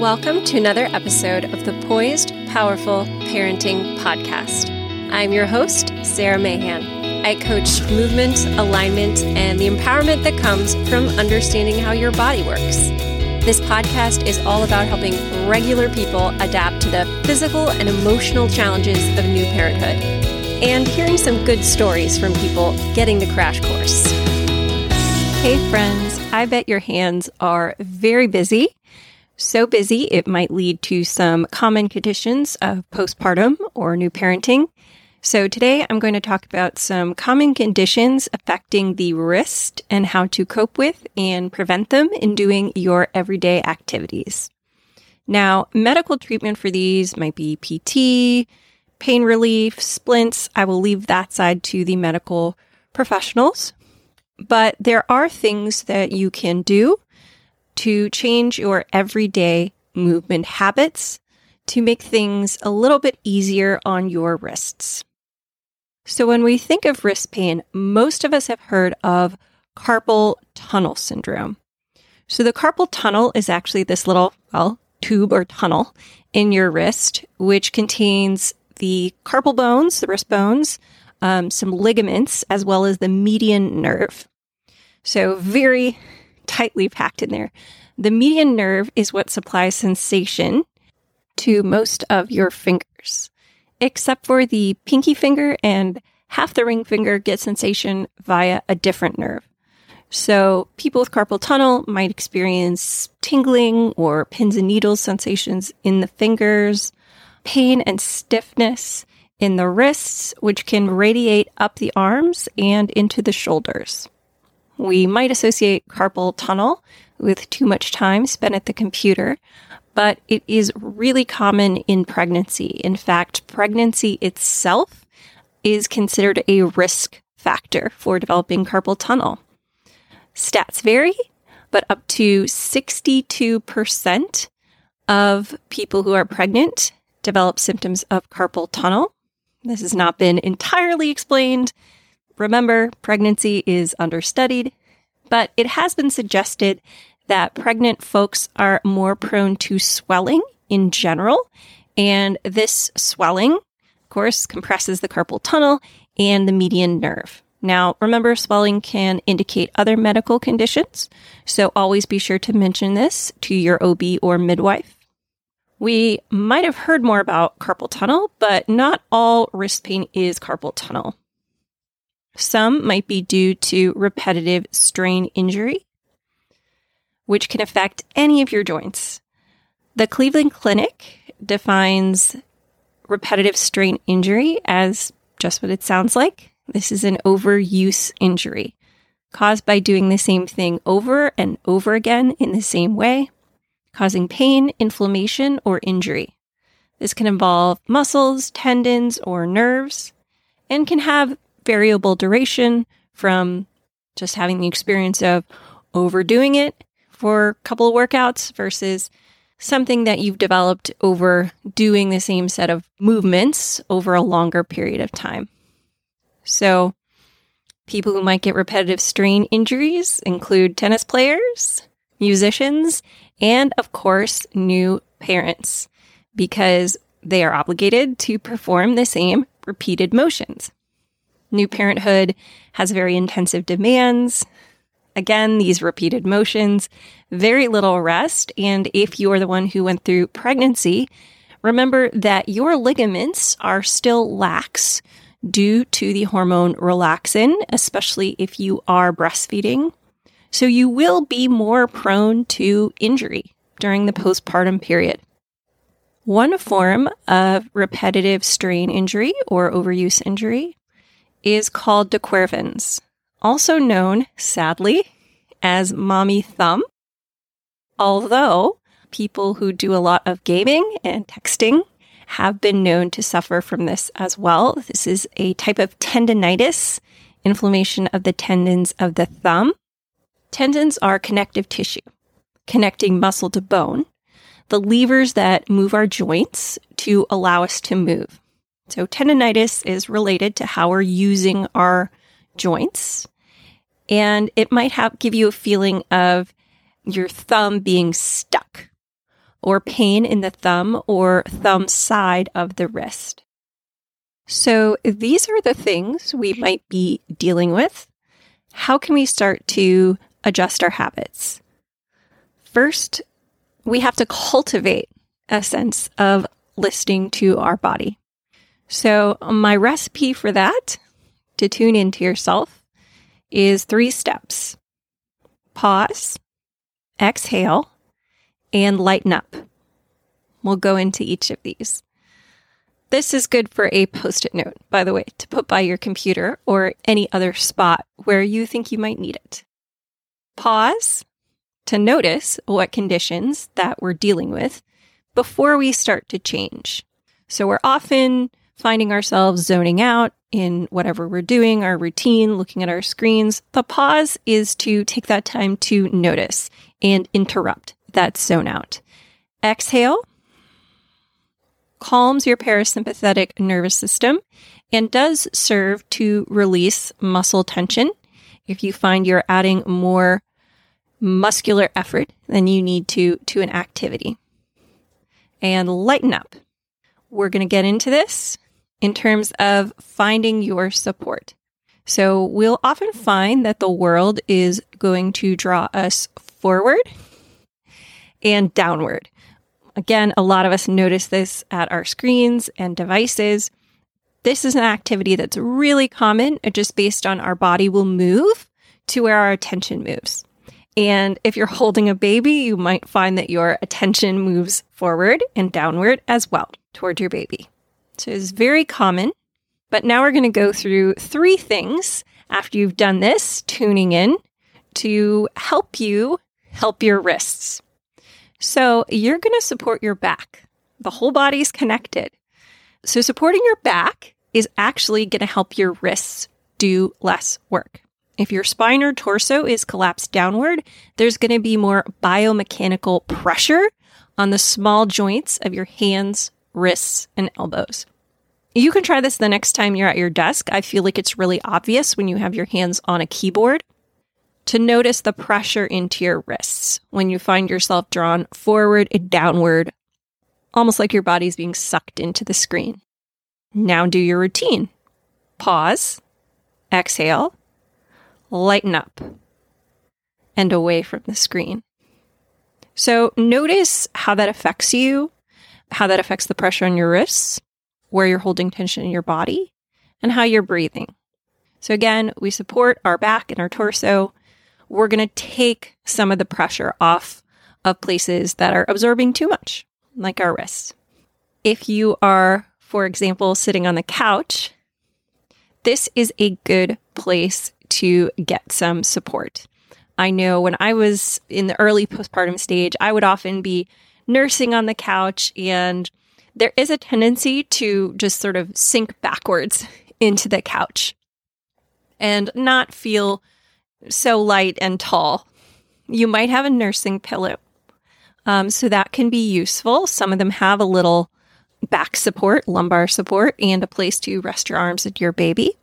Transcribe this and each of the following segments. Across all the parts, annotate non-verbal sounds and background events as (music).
Welcome to another episode of the Poised, Powerful Parenting Podcast. I'm your host, Sarah Mahan. I coach movement, alignment, and the empowerment that comes from understanding how your body works. This podcast is all about helping regular people adapt to the physical and emotional challenges of new parenthood and hearing some good stories from people getting the crash course. Hey, friends, I bet your hands are very busy so busy it might lead to some common conditions of postpartum or new parenting. So, today I'm going to talk about some common conditions affecting the wrist and how to cope with and prevent them in doing your everyday activities. Now, medical treatment for these might be PT, pain relief, splints. I will leave that side to the medical professionals. But there are things that you can do to change your everyday movement habits to make things a little bit easier on your wrists. So, when we think of wrist pain, most of us have heard of carpal tunnel syndrome. So, the carpal tunnel is actually this little, well, tube or tunnel in your wrist, which contains the carpal bones, the wrist bones, um, some ligaments, as well as the median nerve. So, very tightly packed in there. The median nerve is what supplies sensation to most of your fingers, except for the pinky finger and half the ring finger get sensation via a different nerve. So, people with carpal tunnel might experience tingling or pins and needles sensations in the fingers, pain and stiffness in the wrists, which can radiate up the arms and into the shoulders. We might associate carpal tunnel with too much time spent at the computer, but it is really common in pregnancy. In fact, pregnancy itself is considered a risk factor for developing carpal tunnel. Stats vary, but up to 62% of people who are pregnant develop symptoms of carpal tunnel. This has not been entirely explained Remember, pregnancy is understudied, but it has been suggested that pregnant folks are more prone to swelling in general. And this swelling, of course, compresses the carpal tunnel and the median nerve. Now, remember, swelling can indicate other medical conditions, so always be sure to mention this to your OB or midwife. We might have heard more about carpal tunnel, but not all wrist pain is carpal tunnel. Some might be due to repetitive strain injury, which can affect any of your joints. The Cleveland Clinic defines repetitive strain injury as just what it sounds like. This is an overuse injury caused by doing the same thing over and over again in the same way, causing pain, inflammation, or injury. This can involve muscles, tendons, or nerves, and can have variable duration from just having the experience of overdoing it for a couple of workouts versus something that you've developed over doing the same set of movements over a longer period of time. So, people who might get repetitive strain injuries include tennis players, musicians, and of course, new parents, because they are obligated to perform the same repeated motions. New parenthood has very intensive demands. Again, these repeated motions, very little rest. And if you are the one who went through pregnancy, remember that your ligaments are still lax due to the hormone relaxin, especially if you are breastfeeding. So you will be more prone to injury during the postpartum period. One form of repetitive strain injury or overuse injury is called de Quervain's, also known, sadly, as mommy thumb. Although people who do a lot of gaming and texting have been known to suffer from this as well. This is a type of tendonitis, inflammation of the tendons of the thumb. Tendons are connective tissue, connecting muscle to bone, the levers that move our joints to allow us to move. So, tendonitis is related to how we're using our joints, and it might have give you a feeling of your thumb being stuck or pain in the thumb or thumb side of the wrist. So, these are the things we might be dealing with. How can we start to adjust our habits? First, we have to cultivate a sense of listening to our body. So, my recipe for that to tune into yourself is three steps pause, exhale, and lighten up. We'll go into each of these. This is good for a post it note, by the way, to put by your computer or any other spot where you think you might need it. Pause to notice what conditions that we're dealing with before we start to change. So we're often finding ourselves zoning out in whatever we're doing, our routine, looking at our screens. The pause is to take that time to notice and interrupt that zone out. Exhale calms your parasympathetic nervous system and does serve to release muscle tension. If you find you're adding more muscular effort than you need to to an activity. And lighten up. We're going to get into this in terms of finding your support. So we'll often find that the world is going to draw us forward and downward. Again, a lot of us notice this at our screens and devices. This is an activity that's really common, just based on our body will move to where our attention moves. And if you're (laughs) holding a baby, you might find that your attention moves forward and downward as well toward your baby. So it's very common. But now we're going to go through three things after you've done this, tuning in to help you help your wrists. So you're going to support your back. The whole body's connected. So supporting your back is actually going to help your wrists do less work. If your spine or torso is collapsed downward, there's going to be more biomechanical pressure on the small joints of your hands, wrists, and elbows. You can try this the next time you're at your desk. I feel like it's really obvious when you have your hands on a keyboard to notice the pressure into your wrists when you find yourself drawn forward and downward, almost like your body's being sucked into the screen. Now do your routine. Pause, exhale, lighten up, and away from the screen. So notice how that affects you, how that affects the pressure on your wrists, where you're holding tension in your body, and how you're breathing. So again, we support our back and our torso we're going to take some of the pressure off of places that are absorbing too much, like our wrists. If you are, for example, sitting on the couch, this is a good place to get some support. I know when I was in the early postpartum stage, I would often be nursing on the couch, and there is a tendency to just sort of sink backwards (laughs) into the couch and not feel so light and tall. You might have a nursing pillow. Um, so that can be useful. Some of them have a little back support, lumbar support, and a place to rest your arms at your baby.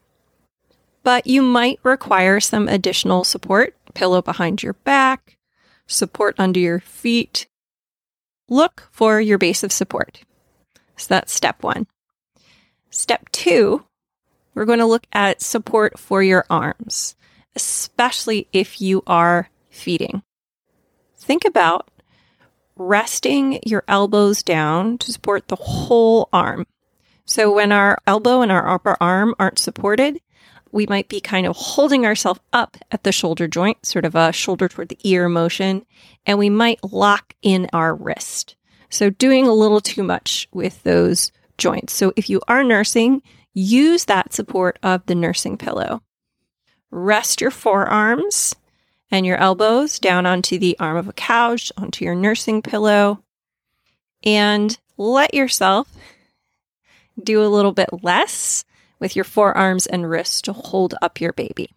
But you might require some additional support pillow behind your back, support under your feet. Look for your base of support. So that's step one. Step two, we're going to look at support for your arms especially if you are feeding. Think about resting your elbows down to support the whole arm. So when our elbow and our upper arm aren't supported, we might be kind of holding ourselves up at the shoulder joint, sort of a shoulder toward the ear motion, and we might lock in our wrist. So doing a little too much with those joints. So if you are nursing, use that support of the nursing pillow. Rest your forearms and your elbows down onto the arm of a couch, onto your nursing pillow, and let yourself do a little bit less with your forearms and wrists to hold up your baby.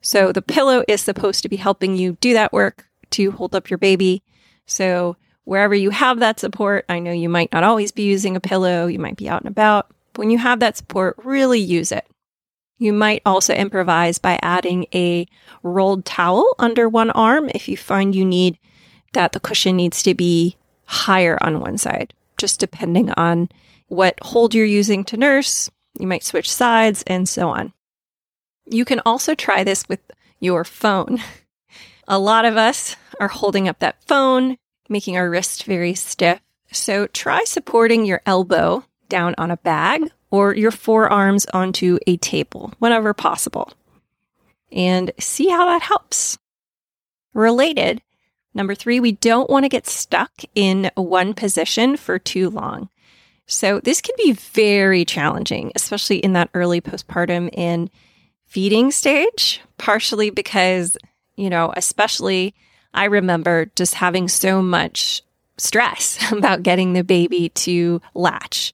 So the pillow is supposed to be helping you do that work to hold up your baby. So wherever you have that support, I know you might not always be using a pillow, you might be out and about. But when you have that support, really use it. You might also improvise by adding a rolled towel under one arm if you find you need that the cushion needs to be higher on one side, just depending on what hold you're using to nurse. You might switch sides and so on. You can also try this with your phone. (laughs) A lot of us are holding up that phone, making our wrist very stiff. So try supporting your elbow down on a bag or your forearms onto a table whenever possible and see how that helps. Related, number three, we don't want to get stuck in one position for too long. So this can be very challenging, especially in that early postpartum and feeding stage, partially because, you know, especially I remember just having so much stress (laughs) about getting the baby to latch.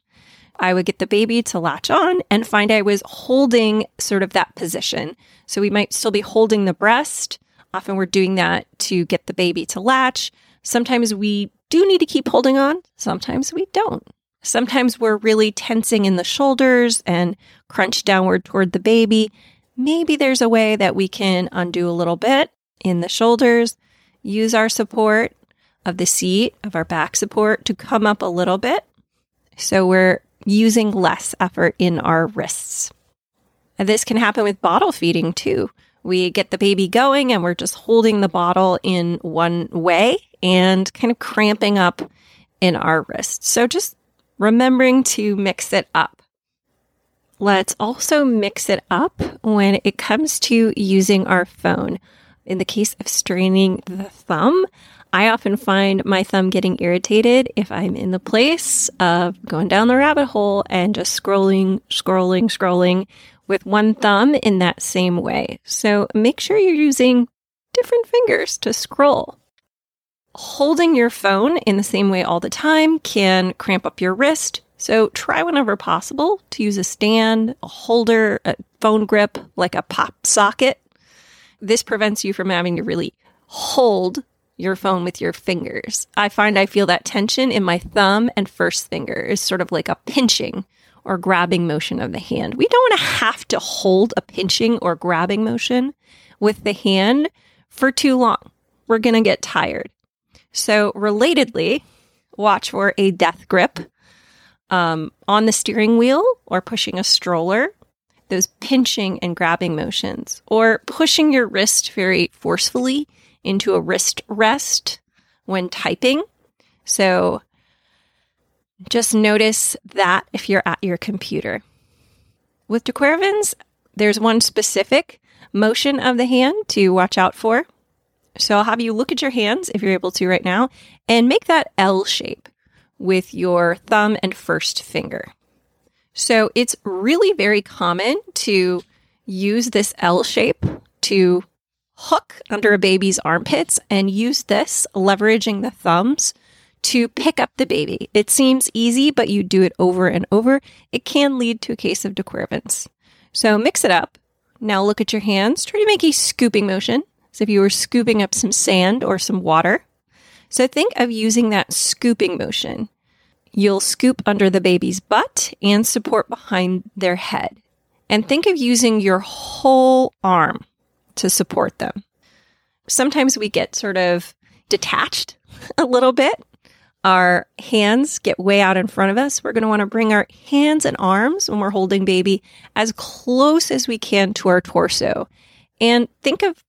I would get the baby to latch on and find I was holding sort of that position. So we might still be holding the breast. Often we're doing that to get the baby to latch. Sometimes we do need to keep holding on, sometimes we don't. Sometimes we're really tensing in the shoulders and crunch downward toward the baby. Maybe there's a way that we can undo a little bit in the shoulders, use our support of the seat, of our back support to come up a little bit. So we're using less effort in our wrists. And this can happen with bottle feeding too. We get the baby going and we're just holding the bottle in one way and kind of cramping up in our wrists. So just remembering to mix it up. Let's also mix it up when it comes to using our phone. In the case of straining the thumb, I often find my thumb getting irritated if I'm in the place of going down the rabbit hole and just scrolling, scrolling, scrolling with one thumb in that same way. So make sure you're using different fingers to scroll holding your phone in the same way all the time can cramp up your wrist. So try whenever possible to use a stand, a holder, a phone grip, like a pop socket. This prevents you from having to really hold your phone with your fingers. I find I feel that tension in my thumb and first finger is sort of like a pinching or grabbing motion of the hand. We don't want to have to hold a pinching or grabbing motion with the hand for too long. We're going to get tired. So, relatedly, watch for a death grip um, on the steering wheel or pushing a stroller, those pinching and grabbing motions, or pushing your wrist very forcefully into a wrist rest when typing. So, just notice that if you're at your computer. With de Quervain's, there's one specific motion of the hand to watch out for. So I'll have you look at your hands, if you're able to right now, and make that L shape with your thumb and first finger. So it's really very common to use this L shape to hook under a baby's armpits and use this, leveraging the thumbs, to pick up the baby. It seems easy, but you do it over and over. It can lead to a case of de Quervain's. So mix it up. Now look at your hands. Try to make a scooping motion so if you were scooping up some sand or some water. So think of using that scooping motion. You'll scoop under the baby's butt and support behind their head. And think of using your whole arm to support them. Sometimes we get sort of detached (laughs) a little bit. Our hands get way out in front of us. We're going to want to bring our hands and arms when we're holding baby as close as we can to our torso. And think of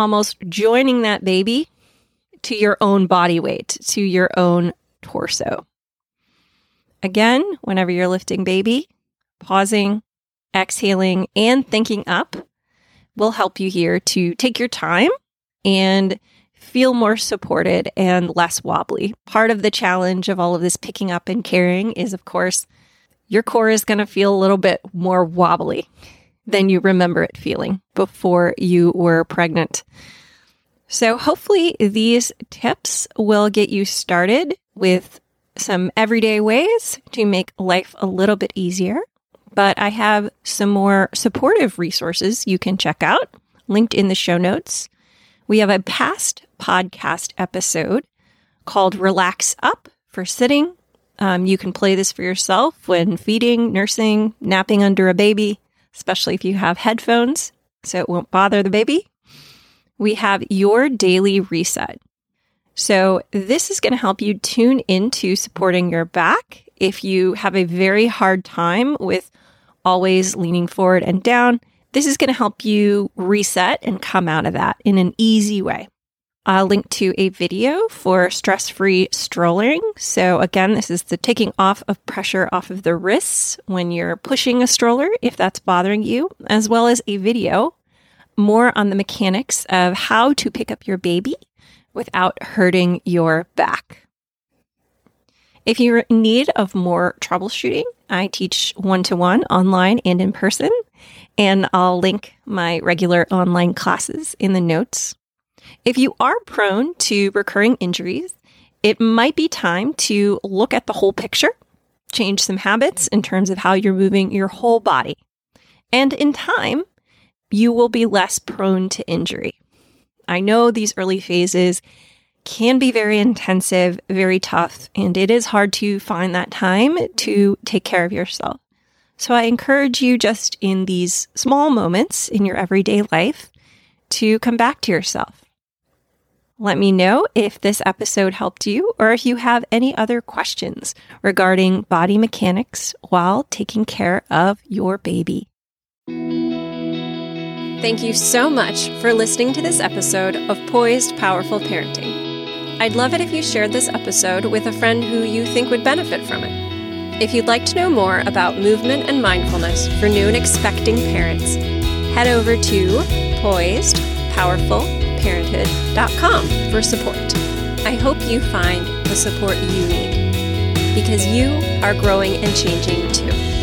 almost joining that baby to your own body weight, to your own torso. Again, whenever you're lifting baby, pausing, exhaling, and thinking up will help you here to take your time and feel more supported and less wobbly. Part of the challenge of all of this picking up and carrying is, of course, your core is going to feel a little bit more wobbly than you remember it feeling before you were pregnant. So, hopefully, these tips will get you started with some everyday ways to make life a little bit easier. But I have some more supportive resources you can check out linked in the show notes. We have a past podcast episode called Relax Up for Sitting. Um, you can play this for yourself when feeding, nursing, napping under a baby especially if you have headphones, so it won't bother the baby. We have your daily reset. So, this is going to help you tune into supporting your back if you have a very hard time with always leaning forward and down. This is going to help you reset and come out of that in an easy way. I'll link to a video for stress free strolling. So, again, this is the taking off of pressure off of the wrists when you're pushing a stroller, if that's bothering you, as well as a video more on the mechanics of how to pick up your baby without hurting your back. If you're in need of more troubleshooting, I teach one to one online and in person, and I'll link my regular online classes in the notes. If you are prone to recurring injuries, it might be time to look at the whole picture, change some habits in terms of how you're moving your whole body. And in time, you will be less prone to injury. I know these early phases can be very intensive, very tough, and it is hard to find that time to take care of yourself. So I encourage you just in these small moments in your everyday life to come back to yourself. Let me know if this episode helped you or if you have any other questions regarding body mechanics while taking care of your baby. Thank you so much for listening to this episode of Poised Powerful Parenting. I'd love it if you shared this episode with a friend who you think would benefit from it. If you'd like to know more about movement and mindfulness for new and expecting parents, head over to poisedpowerfulparenthood.com for support. I hope you find the support you need because you are growing and changing too.